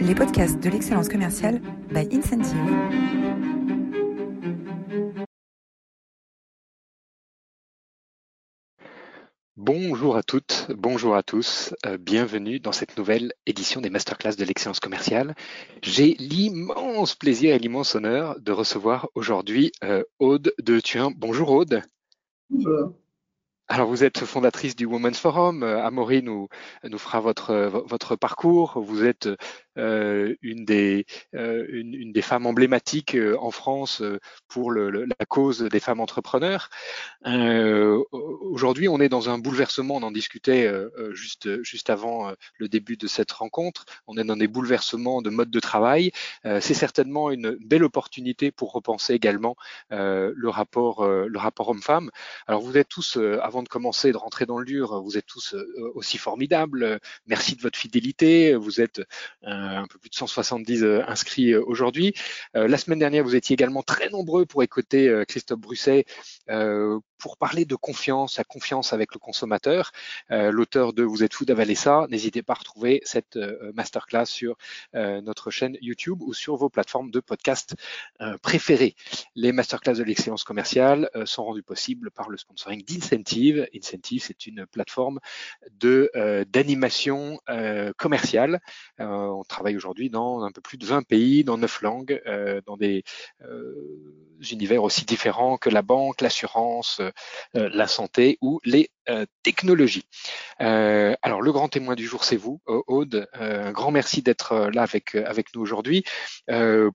les podcasts de l'excellence commerciale by Incentive. Bonjour à toutes, bonjour à tous, euh, bienvenue dans cette nouvelle édition des masterclass de l'excellence commerciale. J'ai l'immense plaisir et l'immense honneur de recevoir aujourd'hui euh, Aude de Thuin. Bonjour Aude. Bonjour. Alors, vous êtes fondatrice du Women's Forum. Euh, Amaury nous, nous fera votre, votre parcours. Vous êtes euh, une, des, euh, une, une, des femmes emblématiques euh, en France euh, pour le, le, la cause des femmes entrepreneurs. Aujourd'hui, on est dans un bouleversement. On en discutait juste, juste avant le début de cette rencontre. On est dans des bouleversements de mode de travail. C'est certainement une belle opportunité pour repenser également le rapport, le rapport homme-femme. Alors, vous êtes tous, avant de commencer, de rentrer dans le dur, vous êtes tous euh, aussi formidables. Merci de votre fidélité. Vous êtes euh, un peu plus de 170 euh, inscrits aujourd'hui. La semaine dernière, vous étiez également très nombreux pour écouter Christophe Brusset pour parler de confiance, la confiance avec le consommateur. L'auteur de Vous êtes fou d'avaler ça. N'hésitez pas à retrouver cette masterclass sur notre chaîne YouTube ou sur vos plateformes de podcast préférées. Les masterclass de l'excellence commerciale sont rendues possibles par le sponsoring d'Incentive Incentive. c'est une plateforme de euh, d'animation euh, commerciale. Euh, travaille aujourd'hui dans un peu plus de 20 pays, dans 9 langues, dans des univers aussi différents que la banque, l'assurance, la santé ou les technologies. alors, le grand témoin du jour, c'est vous, Aude. un grand merci d'être là avec, avec nous aujourd'hui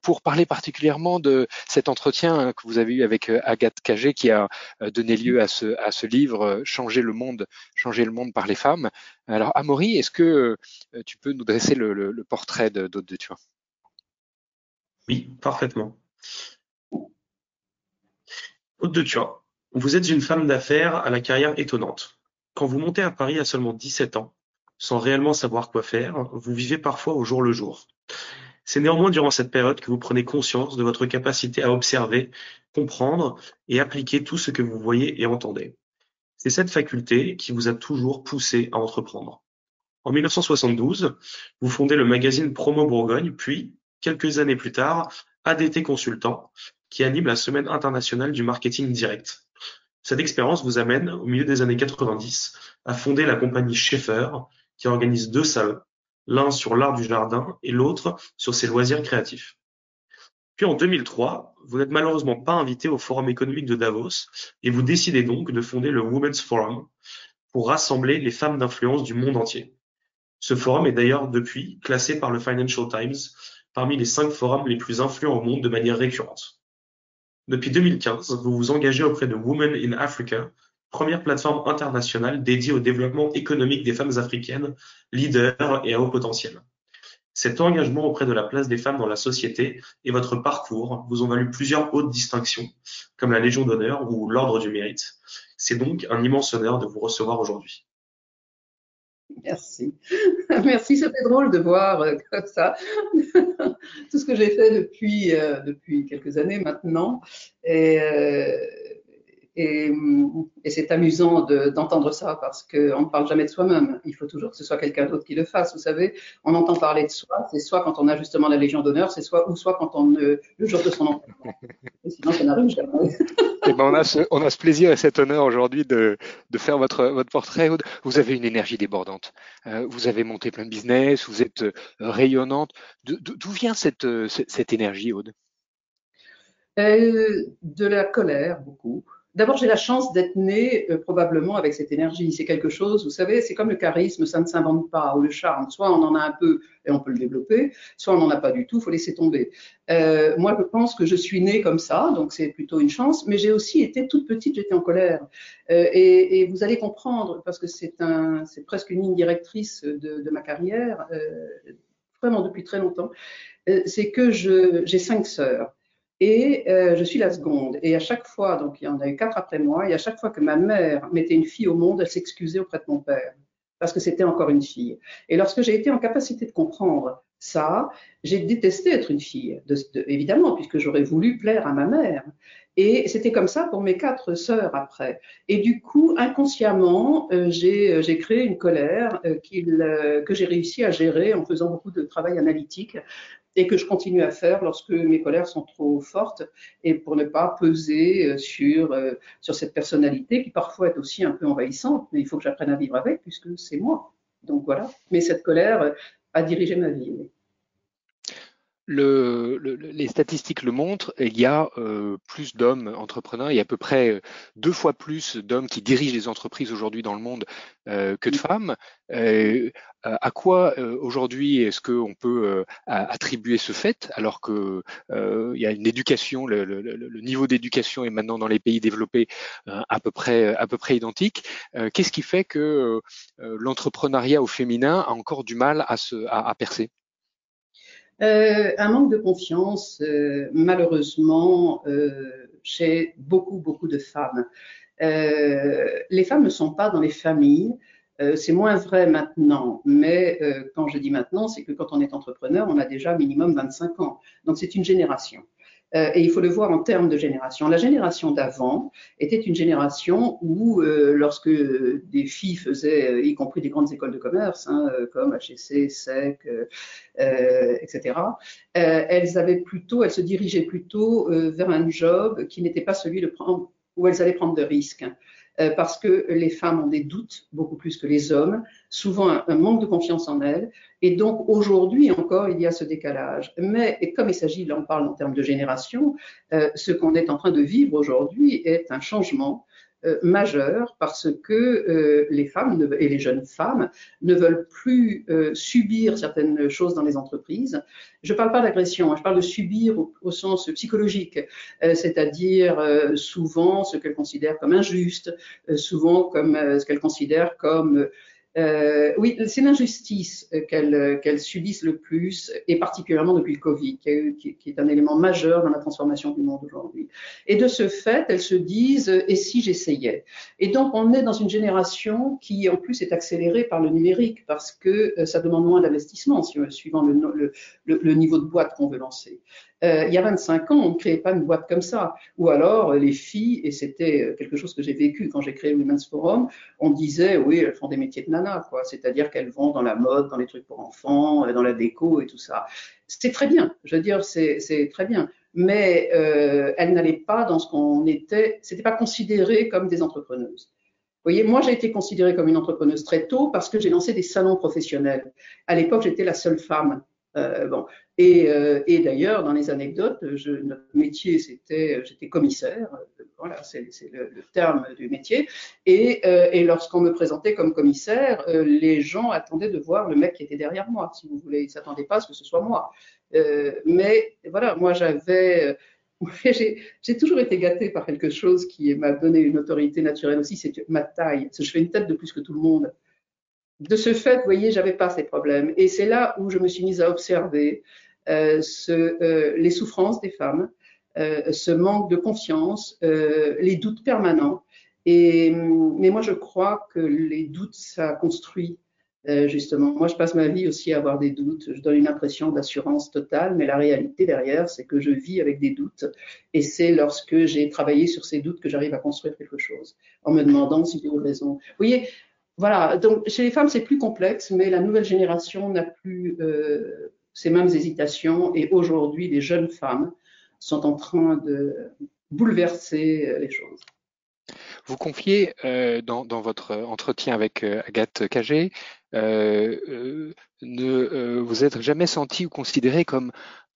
pour parler particulièrement de cet entretien hein, que vous avez eu avec Agathe Cagé qui a donné lieu à ce, à ce livre euh, changer le monde, changer le monde par les femmes. Alors, Amaury, est-ce que euh, tu peux nous dresser le, portrait d'Aude de, de Thuin Oui, parfaitement. Aude de Thuin, vous êtes une femme d'affaires à la carrière étonnante. Quand vous montez à Paris à seulement 17 ans, sans réellement savoir quoi faire, vous vivez parfois au jour le jour. C'est néanmoins durant cette période que vous prenez conscience de votre capacité à observer, comprendre et appliquer tout ce que vous voyez et entendez. C'est cette faculté qui vous a toujours poussé à entreprendre. En 1972, vous fondez le magazine Promo Bourgogne, puis, quelques années plus tard, ADT Consultant, qui anime la Semaine internationale du marketing direct. Cette expérience vous amène, au milieu des années 90, à fonder la compagnie Schaeffer, qui organise deux salons, l'un sur l'art du jardin et l'autre sur ses loisirs créatifs. Puis en 2003, vous n'êtes malheureusement pas invité au Forum économique de Davos et vous décidez donc de fonder le Women's Forum pour rassembler les femmes d'influence du monde entier. Ce forum est d'ailleurs depuis classé par le Financial Times parmi les cinq forums les plus influents au monde de manière récurrente. Depuis 2015, vous vous engagez auprès de Women in Africa, première plateforme internationale dédiée au développement économique des femmes africaines, leaders et à haut potentiel. Cet engagement auprès de la place des femmes dans la société et votre parcours vous ont valu plusieurs hautes distinctions, comme la Légion d'honneur ou l'Ordre du mérite. C'est donc un immense honneur de vous recevoir aujourd'hui. Merci. Merci, ça fait drôle de voir euh, comme ça tout ce que j'ai fait depuis, euh, depuis quelques années maintenant. Euh, et, et c'est amusant d'entendre ça parce qu'on ne parle jamais de soi-même. Il faut toujours que ce soit quelqu'un d'autre qui le fasse. Vous savez, on entend parler de soi, c'est soit quand on a justement la Légion d'honneur, c'est soit ou soit quand on le jour de son enterrement. Sinon, ça n'arrive jamais. Eh ben, on, a ce, on a ce plaisir et cet honneur aujourd'hui de, de faire votre, votre portrait. Vous avez une énergie débordante. Euh, vous avez monté plein de business, vous êtes euh, rayonnante. D'où vient cette, euh, cette, énergie, Aude? Euh, De la colère, beaucoup. D'abord, j'ai la chance d'être née euh, probablement avec cette énergie. C'est quelque chose, vous savez, c'est comme le charisme, ça ne s'invente pas, ou le charme. Soit on en a un peu et on peut le développer, soit on n'en a pas du tout, faut laisser tomber. Euh, moi, je pense que je suis née comme ça, donc c'est plutôt une chance. Mais j'ai aussi été toute petite, j'étais en colère. Euh, et, et, vous allez comprendre, parce que c'est un, presque une ligne directrice de, de ma carrière, euh, vraiment depuis très longtemps. Euh, c'est que j'ai cinq sœurs. Et euh, je suis la seconde. Et à chaque fois, donc il y en a eu quatre après moi, et à chaque fois que ma mère mettait une fille au monde, elle s'excusait auprès de mon père, parce que c'était encore une fille. Et lorsque j'ai été en capacité de comprendre ça, j'ai détesté être une fille, de, de, évidemment, puisque j'aurais voulu plaire à ma mère. Et c'était comme ça pour mes quatre sœurs après. Et du coup, inconsciemment, euh, euh, j'ai créé une colère que j'ai réussi à gérer en faisant beaucoup de travail analytique et que je continue à faire lorsque mes colères sont trop fortes et pour ne pas peser sur, sur cette personnalité qui parfois est aussi un peu envahissante, mais il faut que j'apprenne à vivre avec puisque c'est moi. Donc voilà. Mais cette colère a dirigé ma vie. Le, les statistiques le montrent, il y a euh, plus d'hommes entrepreneurs, il y a à peu près euh, deux fois plus d'hommes qui dirigent les entreprises aujourd'hui dans le monde euh, que de femmes. à quoi aujourd'hui est-ce qu'on peut attribuer ce fait alors que il y a une éducation, le, le niveau d'éducation est maintenant dans les pays développés à peu près à peu près identique. Qu'est-ce qui fait que l'entrepreneuriat au féminin a encore du mal à, se, à, à percer? Euh, un manque de confiance, euh, malheureusement, euh, chez beaucoup, beaucoup de femmes. les femmes ne sont pas dans les familles. c'est moins vrai maintenant, mais quand je dis maintenant, c'est que quand on est entrepreneur, on a déjà minimum 25 ans. Donc c'est une génération. Euh, et il faut le voir en termes de génération. La génération d'avant était une génération où, euh, lorsque des filles faisaient, euh, y compris des grandes écoles de commerce, hein, comme HEC, SEC, etc., elles se dirigeaient plutôt vers un job qui n'était pas celui où elles allaient prendre de risques. Euh, parce que les femmes ont des doutes beaucoup plus que les hommes, souvent un, manque de confiance en elles. Et donc aujourd'hui encore, il y a ce décalage. Mais comme il s'agit, là on parle en termes de génération, euh, ce qu'on est en train de vivre aujourd'hui est un changement euh, majeur parce que euh, les femmes et les jeunes femmes ne veulent plus euh, subir certaines choses dans les entreprises. Je ne parle pas d'agression, hein, je parle de subir au, sens psychologique, c'est-à-dire souvent ce qu'elles considèrent comme injuste, souvent comme ce qu'elles considèrent comme euh, oui, c'est l'injustice euh, euh, qu'elles subissent le plus, et particulièrement depuis le Covid, qui, est un élément majeur dans la transformation du monde aujourd'hui. Et de ce fait, elles se disent et si j'essayais? Et donc, on est dans une génération qui, en plus, est accélérée par le numérique, parce que ça demande moins d'investissement, suivant le, niveau de boîte qu'on veut lancer. Euh, il y a 25 ans, on ne créait pas une boîte comme ça. Ou alors, les filles, et c'était quelque chose que j'ai vécu quand j'ai créé Women's Forum, on disait, oui, elles font des métiers de nana, quoi. C'est-à-dire qu'elles vont dans la mode, dans les trucs pour enfants, euh, dans la déco et tout ça. C'est très bien. Je veux dire, c'est très bien. Mais euh, elles n'allaient pas dans ce qu'on était, c'était pas considéré comme des entrepreneuses. Vous voyez, moi, j'ai été considérée comme une entrepreneuse très tôt parce que j'ai lancé des salons professionnels. À l'époque, j'étais la seule femme. Euh, bon, et, euh, et d'ailleurs, dans les anecdotes, notre métier, c'était, j'étais commissaire, voilà, c'est, le, terme du métier. Et, euh, lorsqu'on me présentait comme commissaire, euh, les gens attendaient de voir le mec qui était derrière moi, si vous voulez. Ils s'attendaient pas à ce que ce soit moi. Euh, mais voilà, moi, j'avais j'ai, toujours été gâtée par quelque chose qui m'a donné une autorité naturelle aussi, c'est ma taille. Je fais une tête de plus que tout le monde. De ce fait, vous voyez, j'avais pas ces problèmes. Et c'est là où je me suis mise à observer euh, ce, euh, les souffrances des femmes, euh, ce manque de confiance, les doutes permanents. Et, mais moi, je crois que les doutes, ça construit justement. Moi, je passe ma vie aussi à avoir des doutes. Je donne une impression d'assurance totale, mais la réalité derrière, c'est que je vis avec des doutes. Et c'est lorsque j'ai travaillé sur ces doutes que j'arrive à construire quelque chose, en me demandant si j'ai eu raison. Vous voyez, voilà. Donc, chez les femmes, c'est plus complexe, mais la nouvelle génération n'a plus euh, ces mêmes hésitations. Et aujourd'hui, les jeunes femmes sont en train de bouleverser euh, les choses. Vous confiez euh, dans, votre entretien avec Agathe Cagé, ne vous êtes jamais senti ou considéré comme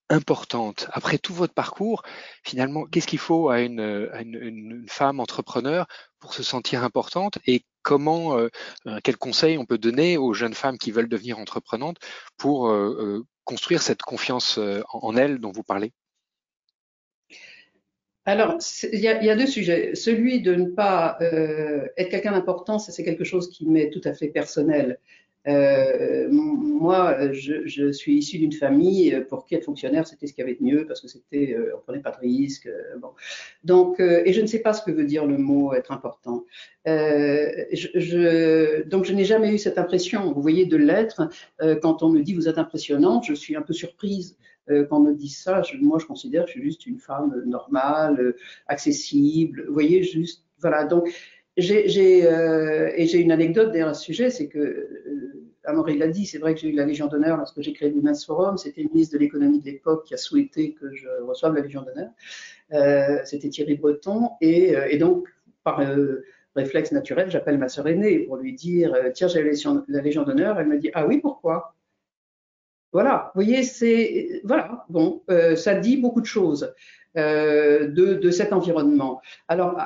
importante. Après tout votre parcours, finalement, qu'est-ce qu'il faut à une, une, femme entrepreneur pour se sentir importante et comment, euh, quels conseils on peut donner aux jeunes femmes qui veulent devenir entreprenantes pour euh, construire cette confiance euh, en, elles dont vous parlez? Alors, il y, a, deux sujets. Celui de ne pas euh, être quelqu'un d'important, c'est quelque chose qui m'est tout à fait personnel. Euh, moi, je, suis issu d'une famille pour qui être fonctionnaire, c'était ce qu'il y avait de mieux parce que c'était, euh, on prenait pas de risques. Euh. Donc, euh, et je ne sais pas ce que veut dire le mot être important. Donc, je n'ai jamais eu cette impression, vous voyez, de l'être. quand on me dit vous êtes impressionnante, je suis un peu surprise quand on me dit ça. Moi, je considère que je suis juste une femme normale, accessible. Vous voyez, juste, voilà. Donc, j'ai, euh, et j'ai une anecdote derrière ce sujet, c'est que, euh, Amaury l'a dit, c'est vrai que j'ai eu la Légion d'honneur lorsque j'ai créé l'Humains Forum. C'était le ministre de l'économie de l'époque qui a souhaité que je reçoive la Légion d'honneur. Euh, c'était Thierry Breton. Et, euh, donc, par euh, réflexe naturel, j'appelle ma sœur aînée pour lui dire Tiens, j'ai la Légion d'honneur. Elle me dit Ah oui, pourquoi? Voilà, vous voyez, c'est. Voilà, bon, ça dit beaucoup de choses de, de cet environnement. Alors,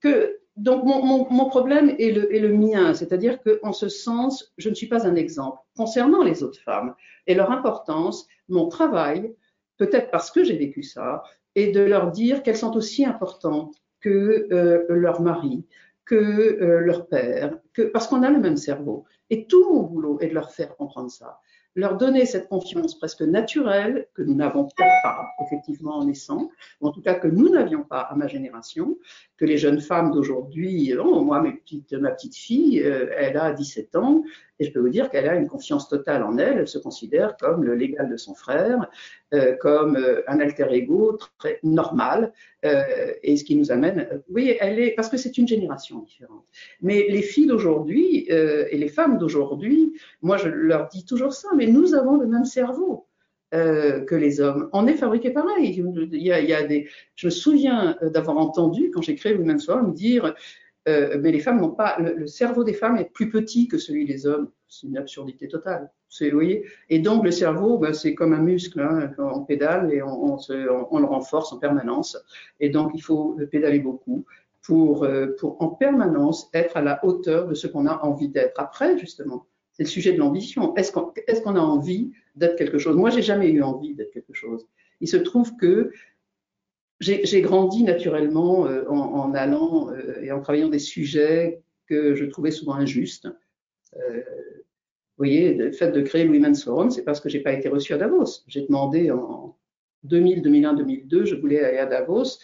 que donc mon, mon, problème est le, est le mien, c'est-à-dire qu'en ce sens, je ne suis pas un exemple. Concernant les autres femmes et leur importance, mon travail, peut-être parce que j'ai vécu ça, est de leur dire qu'elles sont aussi importantes que euh, leur mari, que euh, leur père, que, parce qu'on a le même cerveau. Et tout mon boulot est de leur faire comprendre ça leur donner cette confiance presque naturelle que nous n'avons pas effectivement en naissant, ou en tout cas que nous n'avions pas à ma génération, que les jeunes femmes d'aujourd'hui, moi mes petites, ma petite fille, euh, elle a 17 ans, et je peux vous dire qu'elle a une confiance totale en elle, elle se considère comme le légal de son frère, euh, comme euh, un alter ego très normal, euh, et ce qui nous amène, oui, elle est, parce que c'est une génération différente. Mais les filles d'aujourd'hui et les femmes d'aujourd'hui, moi je leur dis toujours ça, mais nous avons le même cerveau. que les hommes. On est fabriqué pareil. Il y a, des... Je me souviens d'avoir entendu, quand j'ai créé Women's Forum, dire euh, mais les femmes n'ont pas, le, cerveau des femmes est plus petit que celui des hommes. C'est une absurdité totale. Vous voyez? Et donc le cerveau, ben, c'est comme un muscle, hein, on pédale et on, le renforce en permanence. Et donc il faut pédaler beaucoup pour, euh, pour en permanence être à la hauteur de ce qu'on a envie d'être. Après, justement, c'est le sujet de l'ambition. Est-ce qu'on est qu'on a envie d'être quelque chose? Moi, j'ai jamais eu envie d'être quelque chose. Il se trouve que j'ai grandi naturellement euh, en, allant euh, et en travaillant des sujets que je trouvais souvent injustes. Euh, vous voyez, le fait de créer le Women's Forum, c'est parce que j'ai pas été reçu à Davos. J'ai demandé en 2000, 2001, 2002, je voulais aller à Davos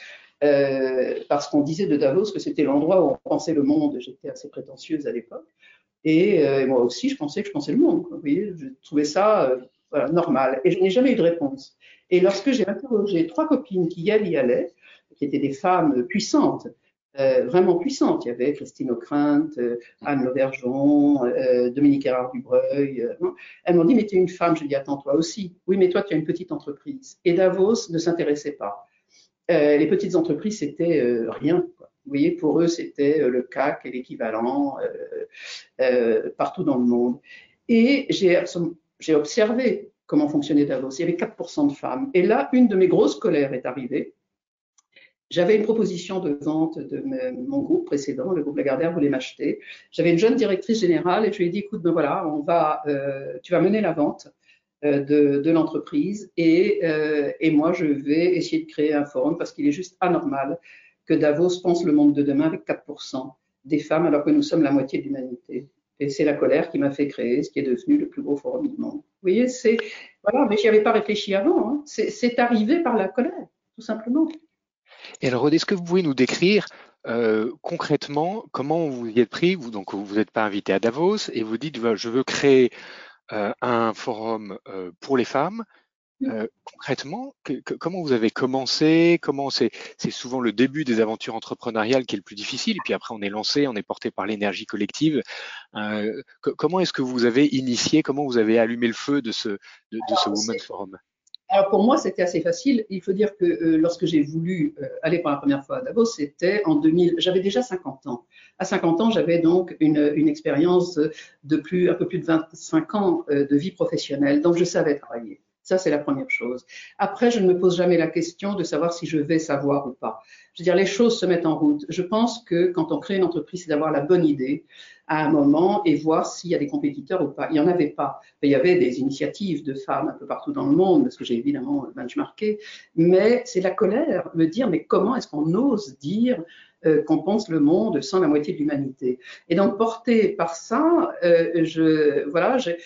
parce qu'on disait de Davos que c'était l'endroit où on pensait le monde. J'étais assez prétentieuse à l'époque. Et, moi aussi, je pensais que je pensais le monde. Vous voyez, je trouvais ça voilà, normal. Et je n'ai jamais eu de réponse. Et lorsque j'ai interrogé trois copines qui y allaient, qui étaient des femmes puissantes, euh, vraiment puissantes, il y avait Christine Ockrent, euh, Anne Lauvergeon, euh, Dominique Erard Dubreuil, euh, elles m'ont dit, mais tu es une femme. Je dis, attends, toi aussi. Oui, mais toi, tu as une petite entreprise. Et Davos ne s'intéressait pas. Euh, les petites entreprises, c'était rien. Vous voyez, pour eux, c'était le CAC et l'équivalent partout dans le monde. Et j'ai observé comment fonctionnait Davos. Il y avait 4% de femmes. Et là, une de mes grosses colères est arrivée. J'avais une proposition de vente de mon groupe précédent, le groupe Lagardère voulait m'acheter. J'avais une jeune directrice générale et je lui ai dit, écoute, ben voilà, on va, euh, tu vas mener la vente euh, de, l'entreprise euh, et moi, je vais essayer de créer un forum parce qu'il est juste anormal que Davos pense le monde de demain avec 4% des femmes alors que nous sommes la moitié de l'humanité. Et c'est la colère qui m'a fait créer ce qui est devenu le plus beau forum du monde. Vous voyez, c'est voilà, mais j'y avais pas réfléchi avant. Hein. C'est arrivé par la colère, tout simplement. Et alors, est-ce que vous pouvez nous décrire euh, concrètement comment vous y êtes pris? Vous, Donc, vous n'êtes pas invité à Davos et vous dites je veux créer euh, un forum euh, pour les femmes. Euh, concrètement, que, que, comment vous avez commencé? Comment c'est souvent le début des aventures entrepreneuriales qui est le plus difficile. Et puis après, on est lancé, on est porté par l'énergie collective. Euh, comment est-ce que vous avez initié Comment vous avez allumé le feu de ce de, de ce Women's Forum? Alors pour moi, c'était assez facile. Il faut dire que euh, lorsque j'ai voulu aller pour la première fois à Davos, c'était en 2000. J'avais déjà 50 ans. À 50 ans, j'avais donc une, une expérience de plus, un peu plus de 25 ans de vie professionnelle, donc je savais travailler Ça, c'est la première chose. Après, je ne me pose jamais la question de savoir si je vais savoir ou pas. Je veux dire, les choses se mettent en route. Je pense que quand on crée une entreprise, c'est d'avoir la bonne idée à un moment et voir s'il y a des compétiteurs ou pas. Il n'y en avait pas. Il y avait des initiatives de femmes un peu partout dans le monde, parce que j'ai évidemment benchmarké, mais c'est la colère, me dire, mais comment est-ce qu'on ose dire euh, qu'on pense le monde sans la moitié de l'humanité? Et donc, porté par ça, euh, je, voilà, j'ai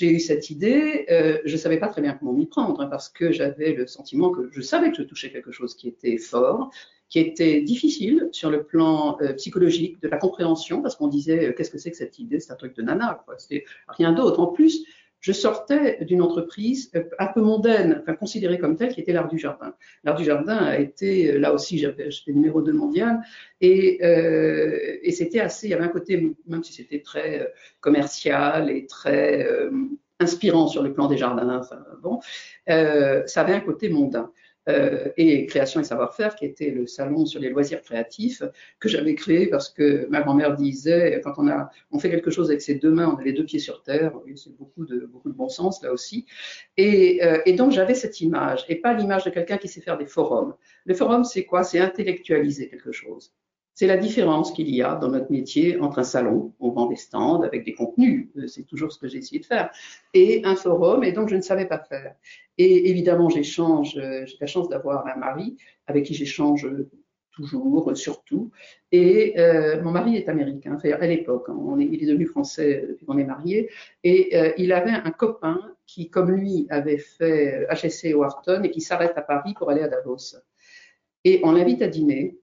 eu cette idée, euh, je ne savais pas très bien comment m'y prendre, hein, parce que j'avais le sentiment que je savais que je touchais quelque chose qui était fort, qui était difficile sur le plan euh, psychologique, de la compréhension, parce qu'on disait euh, qu'est-ce que c'est que cette idée, c'est un truc de nana, quoi, c'est rien d'autre. En plus, je sortais d'une entreprise un peu mondaine, enfin considérée comme telle, qui était l'art du jardin. L'art du jardin a été, là aussi, j'avais numéro 2 mondial, et, euh, et c'était assez, il y avait un côté, même si c'était très commercial et très inspirant sur le plan des jardins, bon, euh, ça avait un côté mondain. Euh, et création et savoir-faire, qui était le salon sur les loisirs créatifs que j'avais créé parce que ma grand-mère disait quand on a on fait quelque chose avec ses deux mains, on a les deux pieds sur terre. C'est beaucoup de beaucoup de bon sens là aussi. Et, euh, et donc j'avais cette image et pas l'image de quelqu'un qui sait faire des forums. Le forum, c'est quoi? C'est intellectualiser quelque chose. C'est la différence qu'il y a dans notre métier entre un salon, on vend des stands avec des contenus, euh, c'est toujours ce que j'ai essayé de faire, et un forum, et donc je ne savais pas faire. Et évidemment, j'échange, euh, j'ai la chance d'avoir un mari avec qui j'échange toujours, surtout. Et euh, mon mari est américain, à l'époque, hein, il est devenu français depuis qu'on est mariés, et il avait un copain qui, comme lui, avait fait HSC Wharton et qui s'arrête à Paris pour aller à Davos. Et on l'invite à dîner,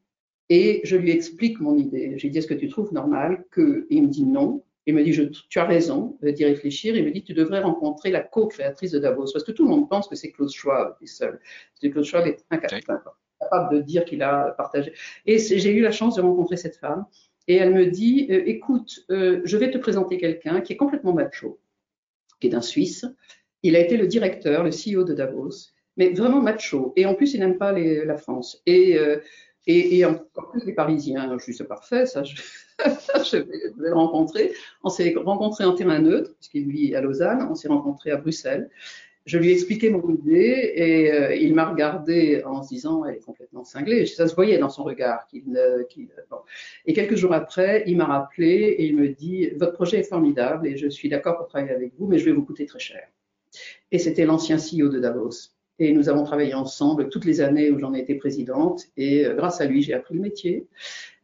et je lui explique mon idée. J'ai dit, est-ce que tu trouves normal que... Et il me dit non. Il me dit, je, tu as raison d'y réfléchir. Il me dit, tu devrais rencontrer la co-créatrice de Davos. Parce que tout le monde pense que c'est Klaus Schwab qui est seul. Klaus Schwab est incapable, capable de dire qu'il a partagé. Et j'ai eu la chance de rencontrer cette femme. Et elle me dit, euh, écoute, euh, je vais te présenter quelqu'un qui est complètement macho, qui est d'un Suisse. Il a été le directeur, le CEO de Davos, mais vraiment macho. Et en plus, il n'aime pas les, la France. Et euh, et, et encore plus les Parisiens, je suis parfait, ça je, je, vais, le rencontrer. On s'est rencontrés en terrain neutre, puisqu'il vit à Lausanne, on s'est rencontrés à Bruxelles. Je lui ai expliqué mon idée et euh, il m'a regardé en se disant elle est complètement cinglée. Ça se voyait dans son regard. Qu'il, bon. Et quelques jours après, il m'a rappelé et il me dit votre projet est formidable et je suis d'accord pour travailler avec vous, mais je vais vous coûter très cher. Et c'était l'ancien CEO de Davos. Et nous avons travaillé ensemble toutes les années où j'en ai été présidente. Et euh, grâce à lui, j'ai appris le métier.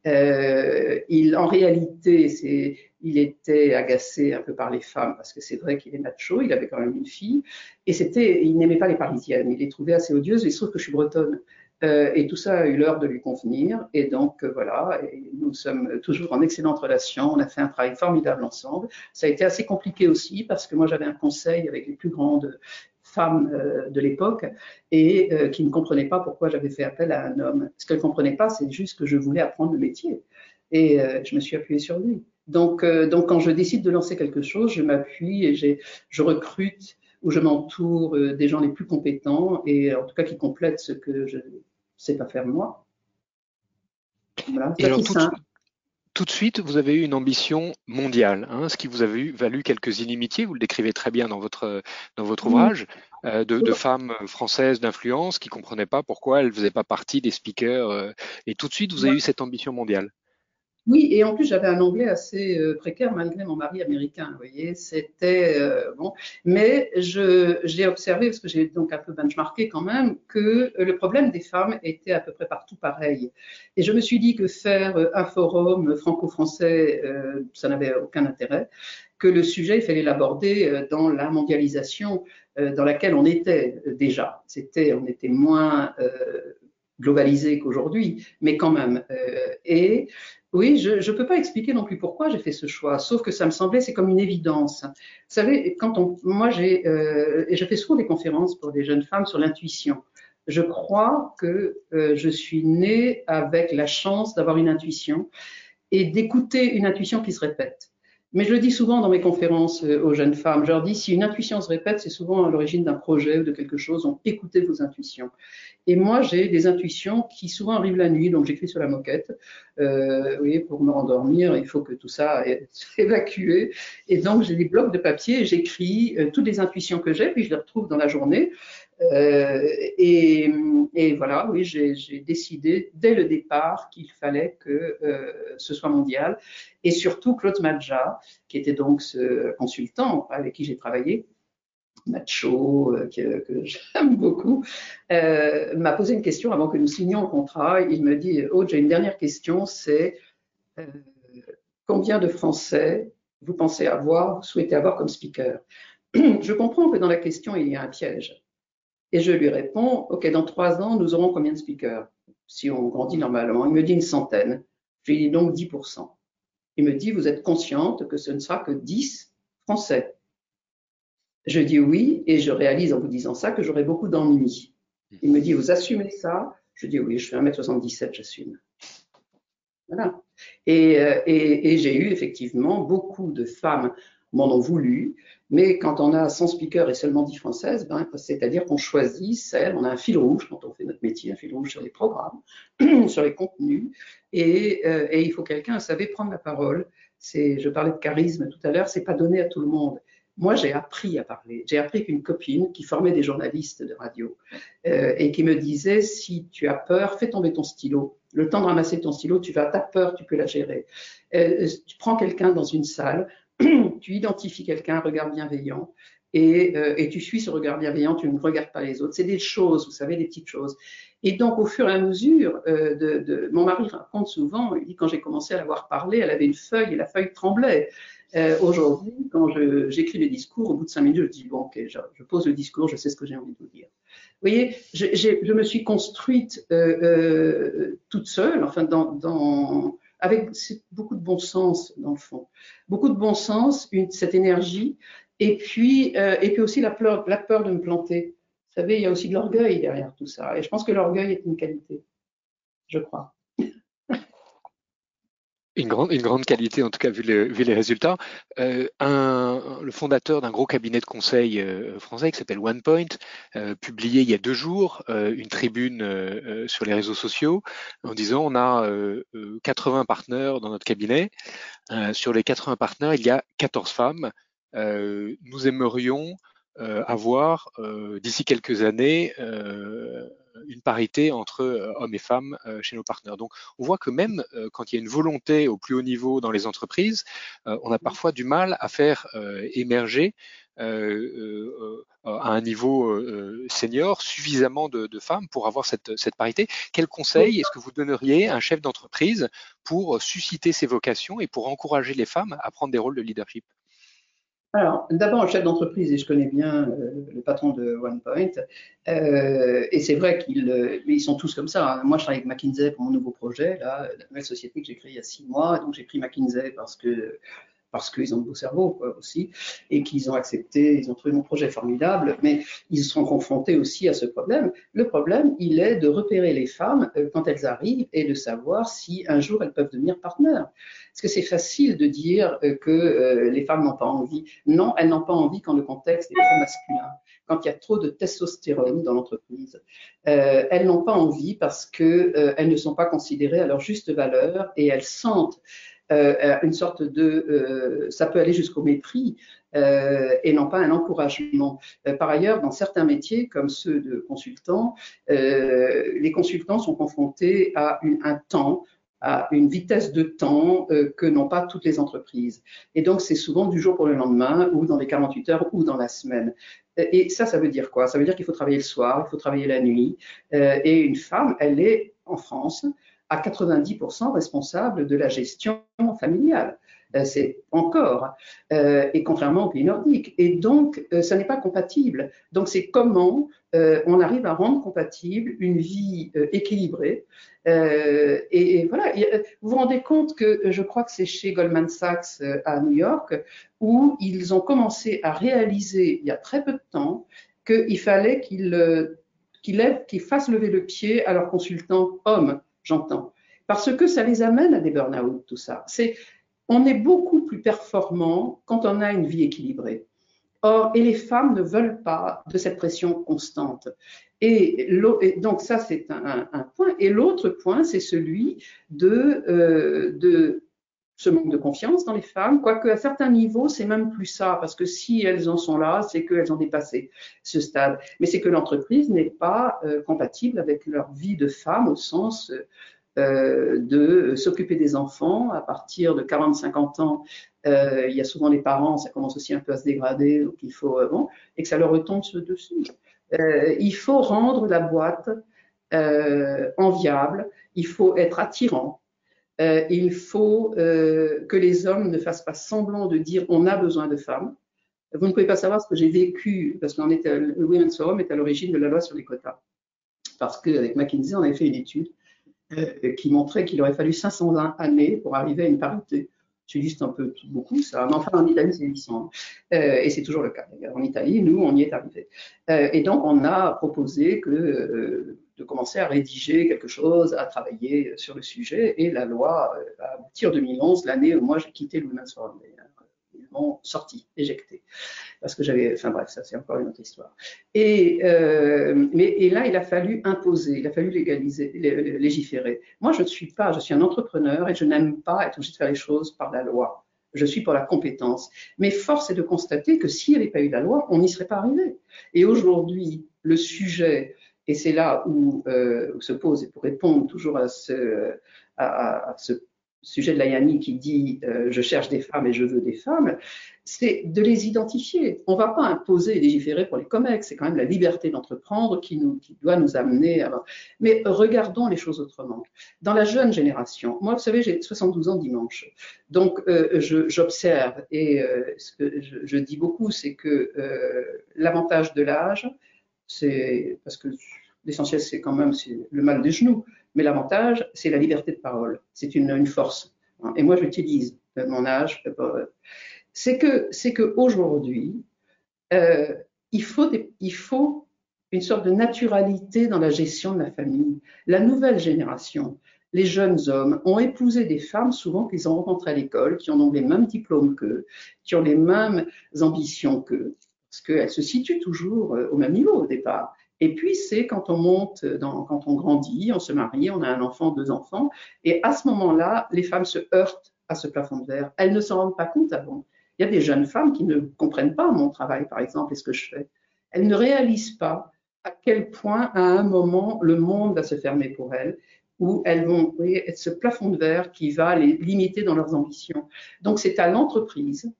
Euh, il, en réalité, c'est, il était agacé un peu par les femmes parce que c'est vrai qu'il est macho. Il avait quand même une fille. Et c'était, il n'aimait pas les Parisiennes. Il les trouvait assez odieuses. Il se trouve que je suis bretonne. Euh, et tout ça a eu l'heure de lui convenir. Et donc, voilà, nous sommes toujours en excellente relation. On a fait un travail formidable ensemble. Ça a été assez compliqué aussi parce que moi, j'avais un conseil avec les plus grandes femme euh, de l'époque et euh, qui ne comprenait pas pourquoi j'avais fait appel à un homme. Ce qu'elle ne comprenait pas, c'est juste que je voulais apprendre le métier. Et euh, je me suis appuyée sur lui. Donc, donc, quand je décide de lancer quelque chose, je m'appuie et je recrute ou je m'entoure des gens les plus compétents et en tout cas qui complètent ce que je ne sais pas faire moi. Voilà, alors, tout, tout de suite, vous avez eu une ambition mondiale, hein, ce qui vous a valu quelques inimitiés, vous le décrivez très bien dans votre, dans votre ouvrage, euh, de, de, femmes françaises d'influence qui ne comprenaient pas pourquoi elles ne faisaient pas partie des speakers. Euh, et tout de suite, vous avez eu cette ambition mondiale. Oui, et en plus, j'avais un anglais assez euh, précaire malgré mon mari américain, vous voyez. C'était euh, bon. Mais j'ai observé, parce que j'ai donc un peu benchmarké quand même, que le problème des femmes était à peu près partout pareil. Et je me suis dit que faire un forum franco-français, euh, ça n'avait aucun intérêt, que le sujet, il fallait l'aborder dans la mondialisation dans laquelle on était déjà. C'était, on était moins globalisé qu'aujourd'hui, mais quand même. et oui, je ne peux pas expliquer non plus pourquoi j'ai fait ce choix, sauf que ça me semblait, c'est comme une évidence. Vous savez, quand on, moi j'ai, euh, je fais souvent des conférences pour des jeunes femmes sur l'intuition. Je crois que euh, je suis née avec la chance d'avoir une intuition et d'écouter une intuition qui se répète. Mais je le dis souvent dans mes conférences euh, aux jeunes femmes. Je leur dis, si une intuition se répète, c'est souvent à l'origine d'un projet ou de quelque chose. Donc, écoutez vos intuitions. Et moi, j'ai des intuitions qui souvent arrivent la nuit, donc j'écris sur la moquette. Euh, pour me rendormir, il faut que tout ça soit évacué. Et donc, j'ai des blocs de papier et j'écris euh, toutes les intuitions que j'ai, puis je les retrouve dans la journée. Euh, et, voilà, oui, j'ai décidé dès le départ qu'il fallait que euh, ce soit mondial. Et surtout, Claude Madja, qui était donc ce consultant avec qui j'ai travaillé, macho, euh, que, j'aime beaucoup, m'a posé une question avant que nous signions le contrat. Il me dit, oh, j'ai une dernière question, c'est combien de Français vous pensez avoir, vous souhaitez avoir comme speaker? Je comprends que dans la question, il y a un piège. Et je lui réponds, OK, dans trois ans, nous aurons combien de speakers? Si on grandit normalement. Il me dit une centaine. Je lui dis donc 10%. Il me dit, vous êtes consciente que ce ne sera que 10 Français? Je dis oui, et je réalise en vous disant ça que j'aurai beaucoup d'ennuis. Il me dit, vous assumez ça? Je dis oui, je fais 1m77, j'assume. Voilà. Et, euh, et, et j'ai eu effectivement beaucoup de femmes m'en ont voulu, mais quand on a 100 speakers et seulement 10 françaises, ben, c'est-à-dire qu'on choisit celle, on a un fil rouge quand on fait notre métier, un fil rouge sur les programmes, sur les contenus, et, euh, il faut quelqu'un, savait prendre la parole. Je parlais de charisme tout à l'heure, c'est pas donné à tout le monde. Moi, j'ai appris à parler. J'ai appris qu'une copine qui formait des journalistes de radio euh, et qui me disait si tu as peur, fais tomber ton stylo. Le temps de ramasser ton stylo, tu vas, ta peur, tu peux la gérer. Euh, tu prends quelqu'un dans une salle, tu identifies quelqu'un, un regard bienveillant, et, euh, et, tu suis ce regard bienveillant, tu ne regardes pas les autres. C'est des choses, vous savez, des petites choses. Et donc, au fur et à mesure, euh, mon mari raconte souvent, il dit quand j'ai commencé à l'avoir parlé, elle avait une feuille et la feuille tremblait. Euh, Aujourd'hui, quand j'écris les discours, au bout de cinq minutes, je dis bon, ok, je, pose le discours, je sais ce que j'ai envie de vous dire. Vous voyez, je, me suis construite toute seule, enfin dans avec beaucoup de bon sens dans le fond, beaucoup de bon sens, cette énergie, et puis euh, et puis aussi la peur, de me planter. Vous savez, il y a aussi de l'orgueil derrière tout ça, et je pense que l'orgueil est une qualité, je crois. Une grande, une grande qualité, en tout cas, vu les résultats. Euh, un, le fondateur d'un gros cabinet de conseil euh, français qui s'appelle OnePoint, euh, publié il y a deux jours euh, une tribune sur les réseaux sociaux en disant on a 80 partenaires dans notre cabinet. sur les 80 partenaires, il y a 14 femmes. nous aimerions avoir d'ici quelques années une parité entre euh, hommes et femmes euh, chez nos partenaires. Donc, on voit que même euh, quand il y a une volonté au plus haut niveau dans les entreprises, on a parfois du mal à faire émerger à un niveau senior suffisamment de, de, femmes pour avoir cette, cette parité. Quel conseil est-ce que vous donneriez à un chef d'entreprise pour susciter ses vocations et pour encourager les femmes à prendre des rôles de leadership? Alors, d'abord, un chef d'entreprise, et je connais bien euh, le patron de OnePoint, euh, et c'est vrai qu'ils euh, ils sont tous comme ça. Hein. Moi, je travaille avec McKinsey pour mon nouveau projet, là, la nouvelle société que j'ai créée il y a six mois, donc j'ai pris McKinsey parce que parce qu'ils ont de beaux cerveaux quoi, aussi, et qu'ils ont accepté, ils ont trouvé mon projet formidable, mais ils sont confrontés aussi à ce problème. Le problème, il est de repérer les femmes euh, quand elles arrivent et de savoir si un jour elles peuvent devenir partenaires. Parce que c'est facile de dire euh, que euh, les femmes n'ont pas envie? Non, elles n'ont pas envie quand le contexte est trop masculin, quand il y a trop de testostérone dans l'entreprise. Elles n'ont pas envie parce que euh, elles ne sont pas considérées à leur juste valeur et elles sentent euh, une sorte de, euh, ça peut aller jusqu'au mépris euh, et non pas un encouragement. par ailleurs, dans certains métiers comme ceux de consultants, les consultants sont confrontés à une, un temps à une vitesse de temps euh, que n'ont pas toutes les entreprises. Et donc, c'est souvent du jour pour le lendemain, ou dans les 48 heures, ou dans la semaine. Et ça, ça veut dire quoi? Ça veut dire qu'il faut travailler le soir, il faut travailler la nuit. Euh, et une femme, elle est en France à 90% responsable de la gestion familiale. Euh, c'est encore, euh, et contrairement aux pays nordiques. Et donc, euh, ça n'est pas compatible. Donc, c'est comment on arrive à rendre compatible une vie équilibrée. Et, voilà, vous vous rendez compte que je crois que c'est chez Goldman Sachs à New York où ils ont commencé à réaliser il y a très peu de temps qu'il fallait qu'ils qu'ils fassent lever le pied à leurs consultants hommes j'entends. Parce que ça les amène à des burn-out, tout ça. C'est, on est beaucoup plus performant quand on a une vie équilibrée. Or, et les femmes ne veulent pas de cette pression constante. Et, donc ça, c'est un, point. Et l'autre point, c'est celui de, euh, de ce manque de confiance dans les femmes, quoique à certains niveaux, c'est même plus ça, parce que si elles en sont là, c'est qu'elles ont dépassé ce stade. Mais c'est que l'entreprise n'est pas euh, compatible avec leur vie de femme au sens euh, de s'occuper des enfants à partir de 40-50 ans. Euh, il y a souvent les parents, ça commence aussi un peu à se dégrader, donc il faut bon, et que ça leur retombe dessus. il faut rendre la boîte enviable, il faut être attirant, euh, il faut euh, que les hommes ne fassent pas semblant de dire on a besoin de femmes. Vous ne pouvez pas savoir ce que j'ai vécu, parce qu'on était, le Women's Forum est à l'origine de la loi sur les quotas. Parce qu'avec McKinsey, on avait fait une étude euh, qui montrait qu'il aurait fallu 500 années pour arriver à une parité. C'est un peu beaucoup ça, mais enfin en Italie c'est 800. et c'est toujours le cas. En Italie, nous, on y est arrivé. et donc on a proposé que de commencer à rédiger quelque chose, à travailler sur le sujet. Et la loi euh, a abouti en 2011, l'année où moi j'ai quitté le Women's Forum. Ils m'ont sorti, éjecté. Parce que j'avais. Enfin bref, ça c'est encore une autre histoire. Et, euh, mais, là, il a fallu imposer, il a fallu légiférer. Moi, je ne suis pas, je suis un entrepreneur et je n'aime pas être obligé de faire les choses par la loi. Je suis pour la compétence. Mais force est de constater que s'il n'y avait pas eu la loi, on n'y serait pas arrivé. Et aujourd'hui, le sujet et c'est là où, euh, se pose, et pour répondre toujours à ce, sujet de l'Ayani qui dit euh, je cherche des femmes et je veux des femmes, c'est de les identifier. On ne va pas imposer et légiférer pour les COMEX, c'est quand même la liberté d'entreprendre qui, doit nous amener à... Mais regardons les choses autrement. Dans la jeune génération, moi, vous savez, j'ai 72 ans dimanche, donc euh, j'observe et ce que je, dis beaucoup, c'est que l'avantage de l'âge, c'est parce que l'essentiel c'est quand même le mal des genoux, mais l'avantage c'est la liberté de parole, c'est une, force. Hein. Et moi j'utilise mon âge. C'est que c'est que aujourd'hui euh, il faut il faut une sorte de naturalité dans la gestion de la famille. La nouvelle génération, les jeunes hommes ont épousé des femmes souvent qu'ils ont rencontrées à l'école, qui ont les mêmes diplômes qu'eux, qui ont les mêmes ambitions qu'eux parce qu'elle se situe toujours euh, au même niveau au départ. Et puis, c'est quand on monte, dans, quand on grandit, on se marie, on a un enfant, deux enfants, et à ce moment-là, les femmes se heurtent à ce plafond de verre. Elles ne s'en rendent pas compte avant. Il y a des jeunes femmes qui ne comprennent pas mon travail, par exemple, et ce que je fais. Elles ne réalisent pas à quel point, à un moment, le monde va se fermer pour elles, où elles vont être ce plafond de verre qui va les limiter dans leurs ambitions. Donc, c'est à l'entreprise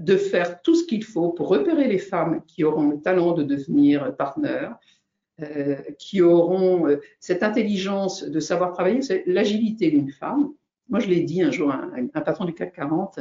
de faire tout ce qu'il faut pour repérer les femmes qui auront le talent de devenir partenaires, euh, qui auront euh, cette intelligence de savoir travailler, c'est l'agilité d'une femme, moi, je l'ai dit un jour à un, patron du CAC 40,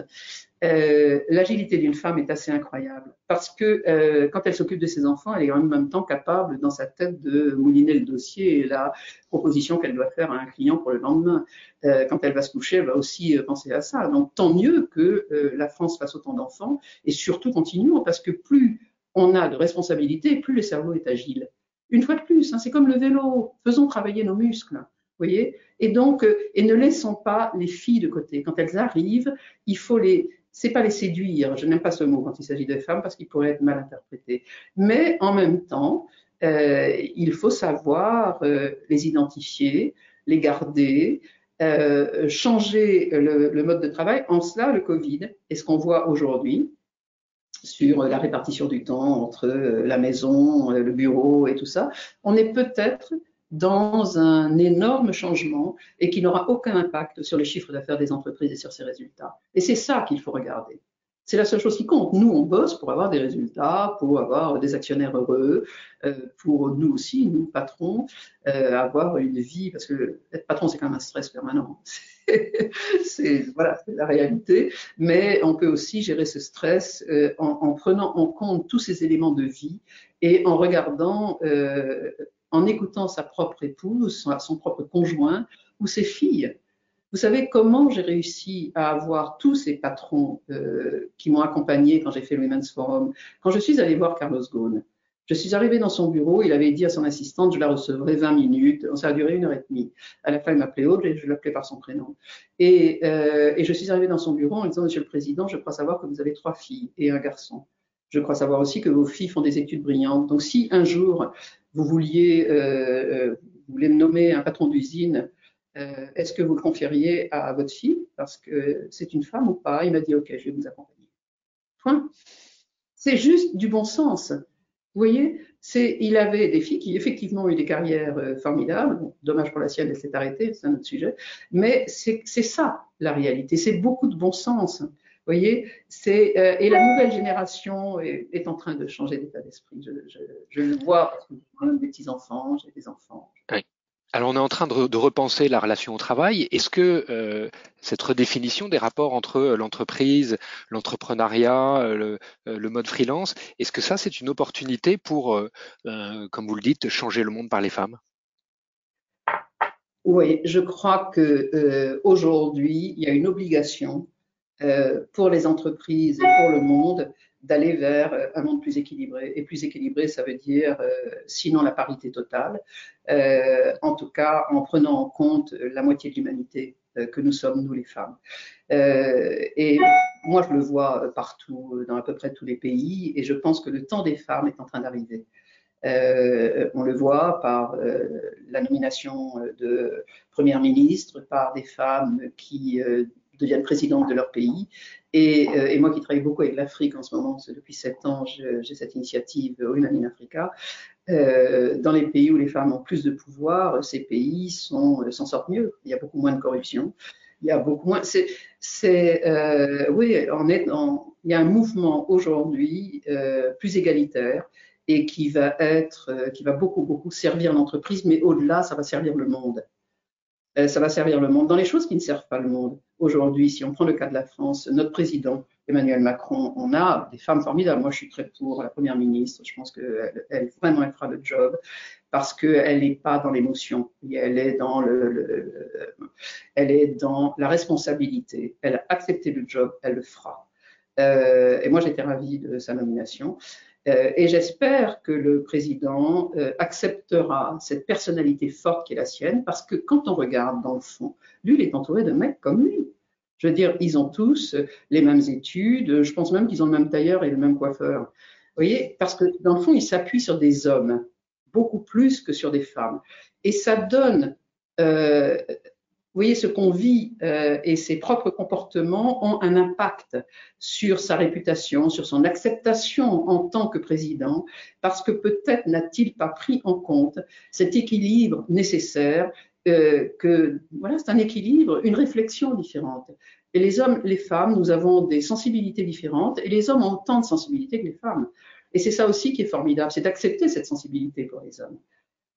euh, l'agilité d'une femme est assez incroyable parce que euh, quand elle s'occupe de ses enfants, elle est en même temps capable dans sa tête de mouliner le dossier et la proposition qu'elle doit faire à un client pour le lendemain. Euh, quand elle va se coucher, elle va aussi penser à ça. Donc, tant mieux que la France fasse autant d'enfants et surtout continuons parce que plus on a de responsabilités, plus le cerveau est agile. Une fois de plus, hein, c'est comme le vélo, faisons travailler nos muscles voyez? Et donc, euh, et ne laissons pas les filles de côté. Quand elles arrivent, il faut les, c'est pas les séduire. Je n'aime pas ce mot quand il s'agit de femmes parce qu'il pourrait être mal interprété. Mais en même temps, euh, il faut savoir euh, les identifier, les garder, changer le, le, mode de travail. En cela, le Covid, et ce qu'on voit aujourd'hui sur la répartition du temps entre la maison, le bureau et tout ça, on est peut-être dans un énorme changement et qui n'aura aucun impact sur les chiffres d'affaires des entreprises et sur ses résultats. Et c'est ça qu'il faut regarder. C'est la seule chose qui compte. Nous, on bosse pour avoir des résultats, pour avoir des actionnaires heureux, euh, pour nous aussi, nous patrons, euh, avoir une vie, parce que être patron, c'est quand même un stress permanent. c'est voilà, la réalité. Mais on peut aussi gérer ce stress euh, en, en, prenant en compte tous ces éléments de vie et en regardant euh, en écoutant sa propre épouse, son propre conjoint ou ses filles. Vous savez comment j'ai réussi à avoir tous ces patrons euh, qui m'ont accompagné quand j'ai fait le Women's Forum Quand je suis allée voir Carlos Ghosn, Je suis arrivée dans son bureau, il avait dit à son assistante, je la recevrai 20 minutes, ça a duré une heure et demie. À la fin, il m'appelait Aude et je l'appelais par son prénom. Euh, et, je suis arrivée dans son bureau en disant, Monsieur le Président, je crois savoir que vous avez trois filles et un garçon. Je crois savoir aussi que vos filles font des études brillantes. Donc, si un jour vous vouliez, euh, euh voulez me nommer un patron d'usine, euh, est-ce que vous le confieriez à votre fille parce que c'est une femme ou pas? Il m'a dit, OK, je vais vous accompagner. Point. C'est juste du bon sens. Vous voyez, il avait des filles qui effectivement ont eu des carrières formidables. dommage pour la sienne, elle s'est arrêtée, c'est un autre sujet. Mais c'est, ça la réalité. C'est beaucoup de bon sens. Vous voyez, c'est euh, et la nouvelle génération est, en train de changer d'état d'esprit. Je, je, je, le vois parce que j'ai des petits enfants, j'ai des enfants. Oui. Alors on est en train de, repenser la relation au travail. Est-ce que euh, cette redéfinition des rapports entre euh, l'entreprise, l'entrepreneuriat, euh, le, mode freelance, est-ce que ça c'est une opportunité pour, comme vous le dites, changer le monde par les femmes? Oui, je crois que aujourd'hui il y a une obligation pour les entreprises et pour le monde d'aller vers euh, un monde plus équilibré. Et plus équilibré, ça veut dire, euh, sinon la parité totale, euh, en tout cas en prenant en compte la moitié de l'humanité que nous sommes, nous les femmes. et moi, je le vois partout, dans à peu près tous les pays, et je pense que le temps des femmes est en train d'arriver. on le voit par la nomination de première ministre, par des femmes qui deviennent présidentes de leur pays. Et, euh, et moi qui travaille beaucoup avec l'Afrique en ce moment, depuis sept ans, j'ai cette initiative Women in Africa. Euh, dans les pays où les femmes ont plus de pouvoir, ces pays euh, s'en sortent mieux. Il y a beaucoup moins de corruption. Il y a beaucoup moins. C'est, oui, on est il y a un mouvement aujourd'hui plus égalitaire et qui va être, qui va beaucoup beaucoup servir l'entreprise, mais au-delà, ça va servir le monde. Ça va servir le monde. Dans les choses qui ne servent pas le monde, aujourd'hui, si on prend le cas de la France, notre président Emmanuel Macron, on a des femmes formidables. Moi, je suis très pour la première ministre. Je pense qu'elle, elle, vraiment, elle fera le job parce qu'elle n'est pas dans l'émotion. Elle est dans le, elle est dans la responsabilité. Elle a accepté le job, elle le fera. Euh, et moi, j'étais ravie de sa nomination. Euh, et j'espère que le président euh, acceptera cette personnalité forte qui est la sienne, parce que quand on regarde dans le fond, lui, il est entouré de mecs comme lui. Je veux dire, ils ont tous les mêmes études, je pense même qu'ils ont le même tailleur et le même coiffeur. Vous voyez, parce que dans le fond, il s'appuie sur des hommes, beaucoup plus que sur des femmes. Et ça donne euh, vous voyez, ce qu'on vit euh, et ses propres comportements ont un impact sur sa réputation, sur son acceptation en tant que président, parce que peut-être n'a-t-il pas pris en compte cet équilibre nécessaire, euh, que voilà, c'est un équilibre, une réflexion différente. Et les hommes, les femmes, nous avons des sensibilités différentes, et les hommes ont tant de sensibilités que les femmes. Et c'est ça aussi qui est formidable, c'est d'accepter cette sensibilité pour les hommes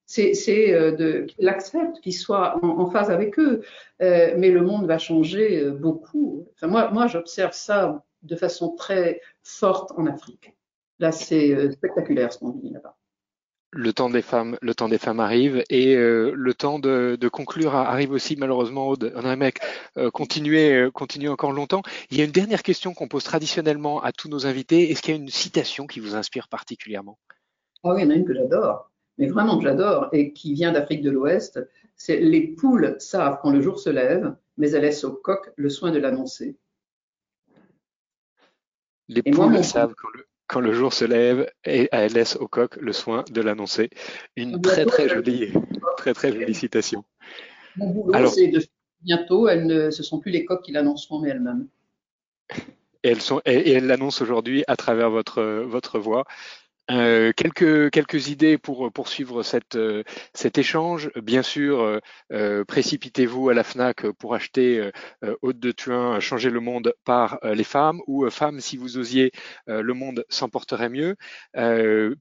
c'est euh, qu'ils l'acceptent, qu'ils soient en, phase avec eux. Euh, mais le monde va changer euh, beaucoup. Enfin, moi, moi j'observe ça de façon très forte en Afrique. Là, c'est spectaculaire ce qu'on vit là-bas. Le temps des femmes, le temps des femmes arrive et le temps de, de, conclure arrive aussi malheureusement. Aude, on a un mec continuer, continuer encore longtemps. Il y a une dernière question qu'on pose traditionnellement à tous nos invités. Est-ce qu'il y a une citation qui vous inspire particulièrement? Ah oui, il y en a une que j'adore mais vraiment que j'adore et qui vient d'Afrique de l'Ouest, c'est les poules savent quand le jour se lève, mais elles laissent au coq le soin de l'annoncer. Les poules savent quand le, jour se lève et elles laissent au coq le soin de l'annoncer. Une très très jolie, très très jolie citation. Mon boulot, Alors, c'est de bientôt, elles ne, ce sont plus les coqs qui l'annonceront, mais elles-mêmes. Et elles sont et, elles l'annoncent aujourd'hui à travers votre votre voix. Euh, quelques, quelques idées pour poursuivre cette, euh, cet échange. Bien sûr, euh, précipitez-vous à la FNAC pour acheter Haute de Tuin, Changer le monde par les femmes ou Femmes, si vous osiez, Le monde s'emporterait mieux,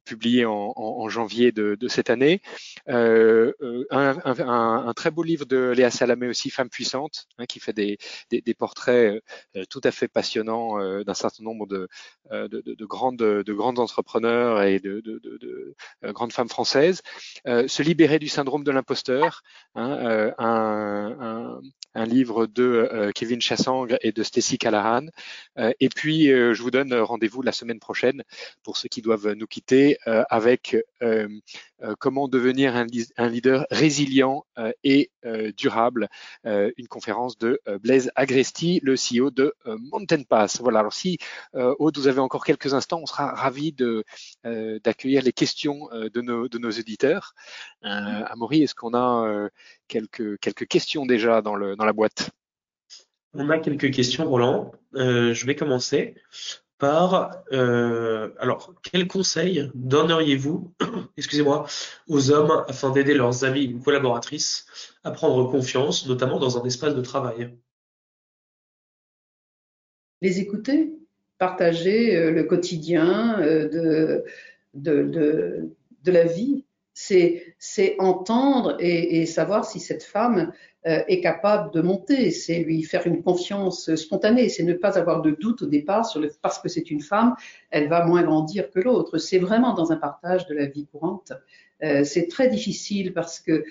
publié en, en, janvier de, de, cette année. Un, un, un, très beau livre de Léa Salamé aussi, Femme puissante, hein, qui fait des, des, des portraits tout à fait passionnants d'un certain nombre de, de, de, grandes, de grandes entrepreneurs et de, de, de, grandes femmes françaises. se libérer du syndrome de l'imposteur, hein, un, un, livre de Kevin Chassang et de Stacy Callahan. et puis, je vous donne rendez-vous la semaine prochaine pour ceux qui doivent nous quitter avec comment devenir un, leader résilient et durable, une conférence de Blaise Agresti, le CEO de Mountain Pass. Voilà. Alors si Aude, vous avez encore quelques instants, on sera ravi d'accueillir les questions de nos, de nos éditeurs. Amaury, est-ce qu'on a quelques, quelques questions déjà dans, le, dans la boîte? On a quelques questions, Roland. je vais commencer par euh, alors quels conseils donneriez-vous, excusez-moi, aux hommes afin d'aider leurs amis ou collaboratrices à prendre confiance, notamment dans un espace de travail? Les écouter, partager euh, le quotidien euh, de, de, de, la vie, c'est entendre et, savoir si cette femme euh, est capable de monter, c'est lui faire une confiance spontanée, c'est ne pas avoir de doute au départ sur parce que c'est une femme, elle va moins grandir que l'autre. C'est vraiment dans un partage de la vie courante. C'est très difficile parce que,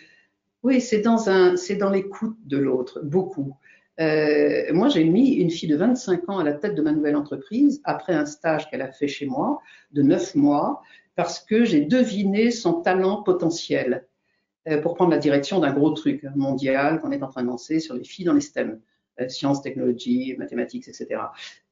oui, c'est dans c'est dans l'écoute de l'autre, beaucoup. Euh, moi, j'ai mis une fille de 25 ans à la tête de ma nouvelle entreprise après un stage qu'elle a fait chez moi de 9 mois parce que j'ai deviné son talent potentiel. Euh, pour prendre la direction d'un gros truc mondial qu'on est en train de lancer sur les filles dans les STEM, sciences, technologies, mathématiques, etc.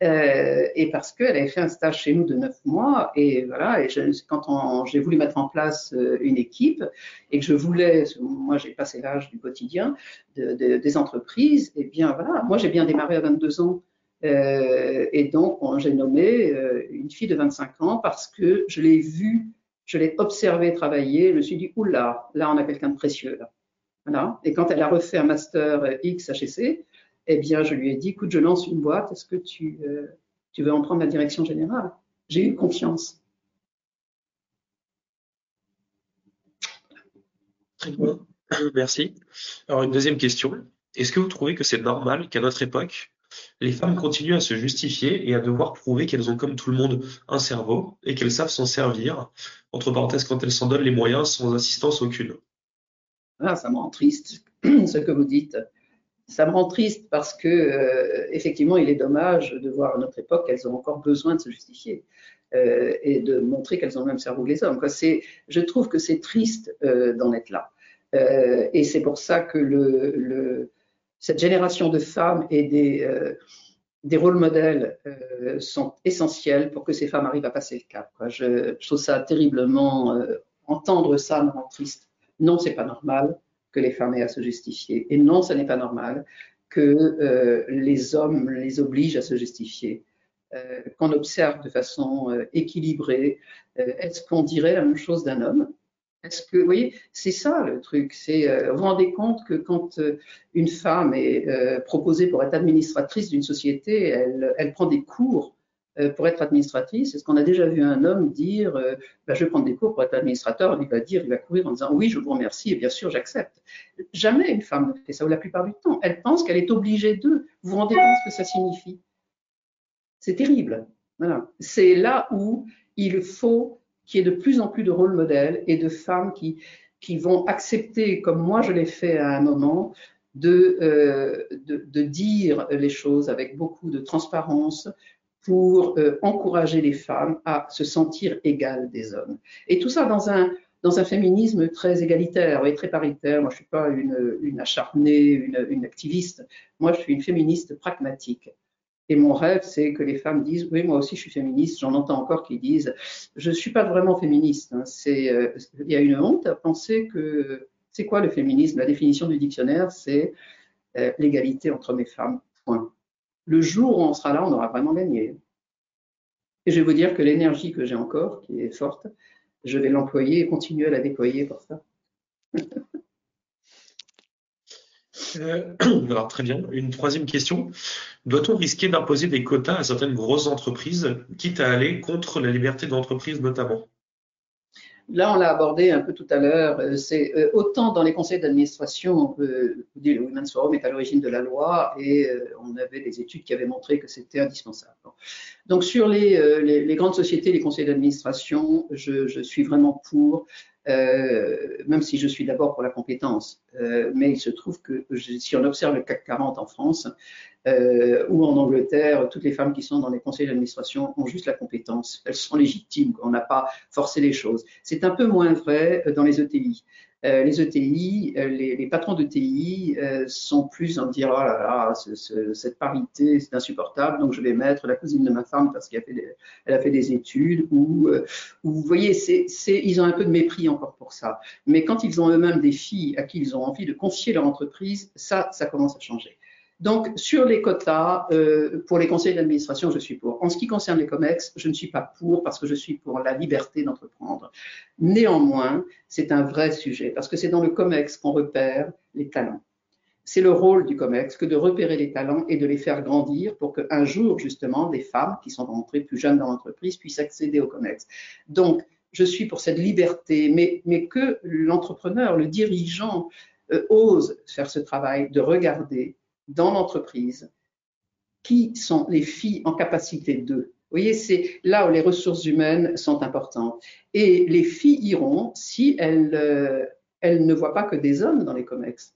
Euh, et parce qu'elle avait fait un stage chez nous de neuf mois, et voilà, et quand j'ai voulu mettre en place une équipe et que je voulais, moi j'ai passé l'âge du quotidien de, de, des entreprises, et bien voilà, moi j'ai bien démarré à 22 ans. Euh, et donc, j'ai nommé euh, une fille de 25 ans parce que je l'ai vue je l'ai observé travailler, je me suis dit, oula, là, on a quelqu'un de précieux. Là. Voilà. Et quand elle a refait un master X HEC, eh bien, je lui ai dit, écoute, je lance une boîte, est-ce que tu, euh, tu veux en prendre la direction générale? J'ai eu confiance. Très bien, merci. Alors, une deuxième question. Est-ce que vous trouvez que c'est normal qu'à notre époque, les femmes continuent à se justifier et à devoir prouver qu'elles ont comme tout le monde un cerveau et qu'elles savent s'en servir, entre parenthèses quand elles s'en donnent les moyens sans assistance aucune. Ah, ça me rend triste ce que vous dites. Ça me rend triste parce que euh, effectivement, il est dommage de voir à notre époque qu'elles ont encore besoin de se justifier euh, et de montrer qu'elles ont le même cerveau que les hommes. Je trouve que c'est triste euh, d'en être là. et c'est pour ça que cette génération de femmes et des, rôles modèles sont essentiels pour que ces femmes arrivent à passer le cap. Je, trouve ça terriblement, entendre ça me rend triste. Non, c'est pas normal que les femmes aient à se justifier. Et non, ce n'est pas normal que les hommes les obligent à se justifier. qu'on observe de façon équilibrée. Est-ce qu'on dirait la même chose d'un homme? Est-ce que, vous voyez, c'est ça le truc. C'est, euh, vous vous rendez compte que quand euh, une femme est euh, proposée pour être administratrice d'une société, elle, prend des cours pour être administratrice. Est-ce qu'on a déjà vu un homme dire, bah, je vais prendre des cours pour être administrateur Il va dire, il va courir en disant, oui, je vous remercie et bien sûr, j'accepte. Jamais une femme ne fait ça, ou la plupart du temps. Elle pense qu'elle est obligée d'eux. Vous vous rendez compte ce que ça signifie? C'est terrible. Voilà. C'est là où il faut qu'il y ait de plus en plus de rôles modèles et de femmes qui, vont accepter, comme moi je l'ai fait à un moment, de, euh, dire les choses avec beaucoup de transparence pour euh, encourager les femmes à se sentir égales des hommes. Et tout ça dans un, dans un féminisme très égalitaire et très paritaire. Moi, je suis pas une, une acharnée, une, activiste. Moi, je suis une féministe pragmatique. Et mon rêve, c'est que les femmes disent, oui, moi aussi je suis féministe. J'en entends encore qui disent, je ne suis pas vraiment féministe. Hein. Euh, il y a une honte à penser que, c'est quoi le féminisme? La définition du dictionnaire, c'est euh, l'égalité entre hommes et femmes. Le jour où on sera là, on aura vraiment gagné. Et je vais vous dire que l'énergie que j'ai encore, qui est forte, je vais l'employer et continuer à la déployer pour ça. Euh, très bien. Une troisième question. Doit-on risquer d'imposer des quotas à certaines grosses entreprises, quitte à aller contre la liberté d'entreprise notamment? Là, on l'a abordé un peu tout à l'heure. Euh, c'est euh, autant dans les conseils d'administration, le Women's Forum est à l'origine de la loi et on avait des études qui avaient montré que c'était indispensable. Donc sur les, grandes sociétés, les conseils d'administration, je, suis vraiment pour. Euh, même si je suis d'abord pour la compétence. Euh, mais il se trouve que si on observe le CAC 40 en France euh, ou en Angleterre, toutes les femmes qui sont dans les conseils d'administration ont juste la compétence. Elles sont légitimes, on n'a pas forcé les choses. C'est un peu moins vrai dans les ETI. Euh, les ETI, euh, les, les patrons d'ETI euh, sont plus en dire oh là là, cette parité c'est insupportable, donc je vais mettre la cousine de ma femme parce qu'elle a fait des, elle a fait des études ou, vous voyez, ils ont un peu de mépris encore pour ça. Mais quand ils ont eux-mêmes des filles à qui ils ont envie de confier leur entreprise, ça, ça commence à changer. Donc, sur les quotas, euh, pour les conseils d'administration, je suis pour. En ce qui concerne les COMEX, je ne suis pas pour parce que je suis pour la liberté d'entreprendre. Néanmoins, c'est un vrai sujet parce que c'est dans le COMEX qu'on repère les talents. C'est le rôle du COMEX que de repérer les talents et de les faire grandir pour qu'un jour, justement, des femmes qui sont rentrées plus jeunes dans l'entreprise puissent accéder au COMEX. Donc, je suis pour cette liberté, mais, que l'entrepreneur, le dirigeant, euh, ose faire ce travail de regarder dans l'entreprise qui sont les filles en capacité d'eux. Vous voyez, c'est là où les ressources humaines sont importantes. Et les filles iront si elles, euh, ne voient pas que des hommes dans les COMEX.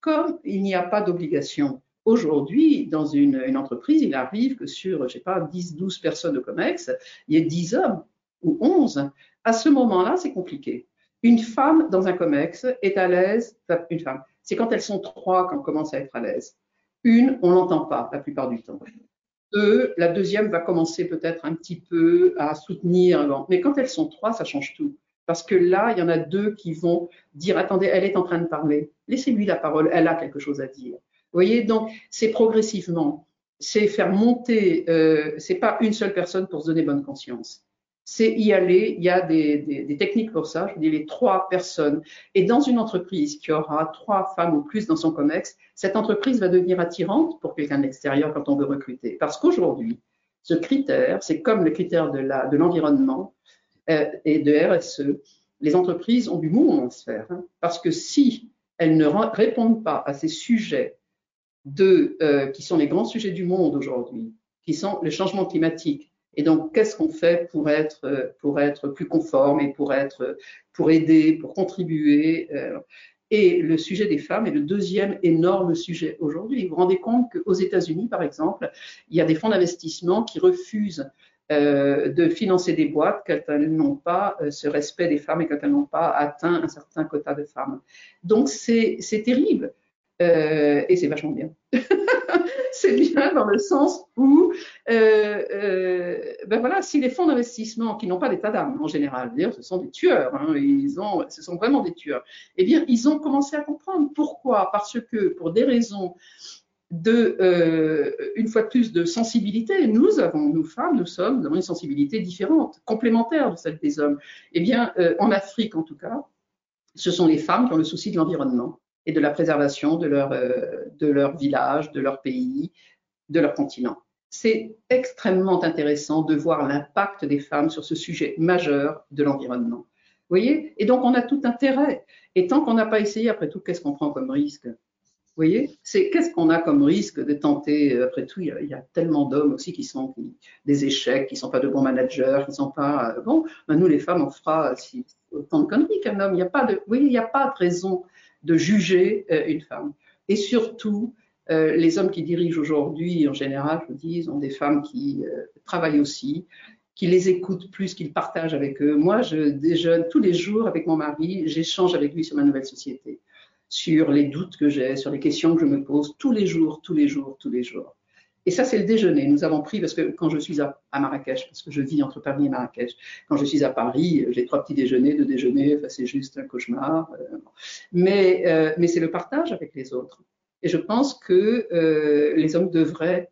Comme, il n'y a pas d'obligation. Aujourd'hui, dans une, entreprise, il arrive que sur, je sais pas, 10, 12 personnes au COMEX, il y ait 10 hommes ou 11. À ce moment-là, c'est compliqué. Une femme dans un COMEX est à l'aise, une femme, c'est quand elles sont trois qu'on commence à être à l'aise. Une, on l'entend pas la plupart du temps. Deux, la deuxième va commencer peut-être un petit peu à soutenir, mais quand elles sont trois, ça change tout. Parce que là, il y en a deux qui vont dire, attendez, elle est en train de parler, laissez-lui la parole, elle a quelque chose à dire. Vous voyez, donc c'est progressivement, c'est faire monter, euh, c'est pas une seule personne pour se donner bonne conscience c'est y aller. Il y a des, techniques pour ça. Je dis les trois personnes. Et dans une entreprise qui aura trois femmes ou plus dans son COMEX, cette entreprise va devenir attirante pour quelqu'un d'extérieur quand on veut recruter. Parce qu'aujourd'hui, ce critère, c'est comme le critère de l'environnement euh, et de RSE. Les entreprises ont du monde à se faire. Parce que si elles ne répondent pas à ces sujets de, euh, qui sont les grands sujets du monde aujourd'hui, qui sont le changement climatique, et donc, qu'est-ce qu'on fait pour être, euh, pour être plus conforme et pour, être, pour aider, pour contribuer euh, Et le sujet des femmes est le deuxième énorme sujet aujourd'hui. Vous vous rendez compte qu'aux États-Unis, par exemple, il y a des fonds d'investissement qui refusent euh, de financer des boîtes quand elles n'ont pas ce respect des femmes et quand elles n'ont pas atteint un certain quota de femmes. Donc, c'est terrible. et c'est vachement bien. c'est bien dans le sens où, euh, euh, ben voilà, si les fonds d'investissement qui n'ont pas d'état d'âme en général, dire ce sont des tueurs, hein, ils ont, ce sont vraiment des tueurs. Eh bien, ils ont commencé à comprendre pourquoi, parce que pour des raisons de, euh, une fois de plus, de sensibilité. Nous avons, nous femmes, nous sommes, nous avons une sensibilité différente, complémentaire de celle des hommes. Eh bien, en Afrique en tout cas, ce sont les femmes qui ont le souci de l'environnement et de la préservation de leur, euh, de leur village, de leur pays, de leur continent. C'est extrêmement intéressant de voir l'impact des femmes sur ce sujet majeur de l'environnement. Vous voyez? Et donc, on a tout intérêt. Et tant qu'on n'a pas essayé, après tout, qu'est-ce qu'on prend comme risque? Vous voyez, c'est qu'est-ce qu'on a comme risque de tenter? Euh, après tout, il y a, tellement d'hommes aussi qui sont des échecs, qui sont pas de bons managers, qui sont pas euh, bon. Ben, nous, les femmes, on fera autant de conneries qu'un homme. Il n'y a de, oui, il n'y a pas de raison de juger euh, une femme. Et surtout, euh, les hommes qui dirigent aujourd'hui, en général, je vous dis, ont des femmes qui euh, travaillent aussi, qui les écoutent plus, qu'ils partagent avec eux. Moi, je déjeune tous les jours avec mon mari, j'échange avec lui sur ma nouvelle société, sur les doutes que j'ai, sur les questions que je me pose tous les jours, tous les jours, tous les jours. Et ça, c'est le déjeuner. Nous avons pris, parce que quand je suis à, Marrakech, parce que je vis entre Paris et Marrakech, quand je suis à Paris, j'ai trois petits déjeuners, deux déjeuners, enfin, c'est juste un cauchemar. Euh, mais euh, mais c'est le partage avec les autres. Et je pense que euh, les hommes devraient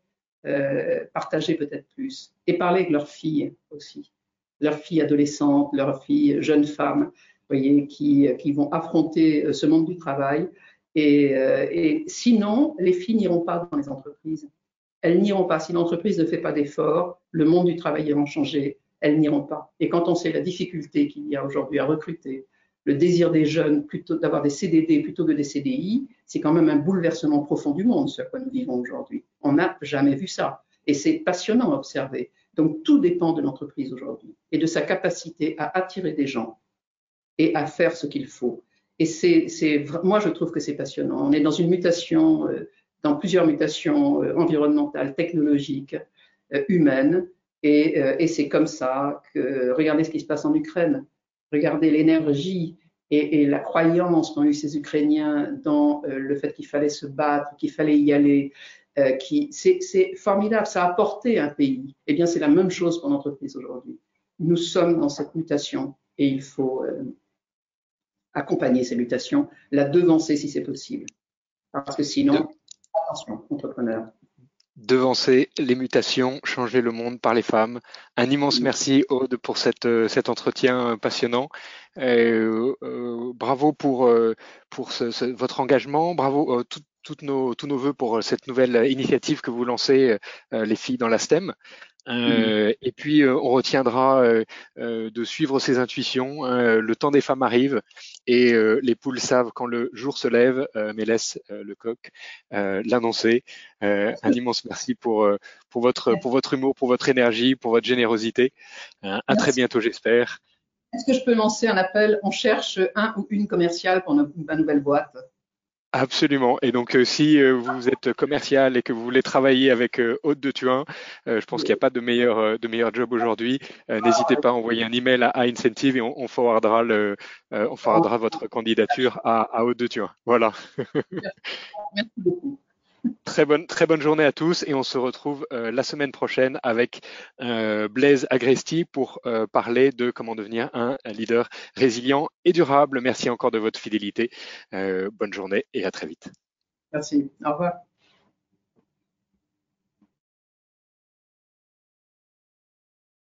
partager peut-être plus et parler avec leurs filles aussi, leurs filles adolescentes, leurs filles jeunes femmes, voyez, qui, qui vont affronter ce monde du travail. Et, et sinon, les filles n'iront pas dans les entreprises elles n'iront pas. Si l'entreprise ne fait pas d'efforts, le monde du travail va changer, elles n'iront pas. Et quand on sait la difficulté qu'il y a aujourd'hui à recruter, le désir des jeunes plutôt d'avoir des CDD plutôt que des CDI, c'est quand même un bouleversement profond du monde, ce à quoi nous vivons aujourd'hui. On n'a jamais vu ça. Et c'est passionnant à observer. Donc tout dépend de l'entreprise aujourd'hui et de sa capacité à attirer des gens et à faire ce qu'il faut. Et c'est, moi, je trouve que c'est passionnant. On est dans une mutation, euh, dans plusieurs mutations euh, environnementales, technologiques, euh, humaines. Et, et c'est comme ça que, regardez ce qui se passe en Ukraine. Regardez l'énergie et, la croyance qu'ont eu ces Ukrainiens dans le fait qu'il fallait se battre, qu'il fallait y aller. qui, c'est, c'est formidable, ça a porté un pays. Eh bien, c'est la même chose pour l'entreprise aujourd'hui. Nous sommes dans cette mutation et il faut, accompagner ces mutations, la devancer si c'est possible. Parce que sinon, attention, entrepreneur. Devancer les mutations, changer le monde par les femmes. Un immense merci Aude pour cette, euh, cet entretien passionnant. Euh, euh, bravo pour, euh, pour ce, votre engagement. Bravo tout, toutes nos, tous nos voeux pour cette nouvelle initiative que vous lancez, les filles dans la STEM. Euh, et puis euh, on retiendra euh, de suivre ses intuitions. le temps des femmes arrive et les poules savent quand le jour se lève, mais laisse le coq l'annoncer. un immense merci pour pour votre pour votre humour, pour votre énergie, pour votre générosité. à très bientôt, j'espère. Est-ce que je peux lancer un appel? On cherche un ou une commerciale pour ma nouvelle boîte. Absolument. Et donc, euh, si euh, vous êtes commercial et que vous voulez travailler avec euh, Haute de Tuin, je pense qu'il n'y a pas de meilleur de meilleur job aujourd'hui. N'hésitez pas à envoyer un email à, Incentive et on, forwardera le, on votre candidature à, à Haute de Tuin. Voilà. Merci beaucoup. Très bonne, très bonne journée à tous et on se retrouve euh, la semaine prochaine avec euh, Blaise Agresti pour euh, parler de comment devenir un, leader résilient et durable. Merci encore de votre fidélité. bonne journée et à très vite. Merci. Au revoir.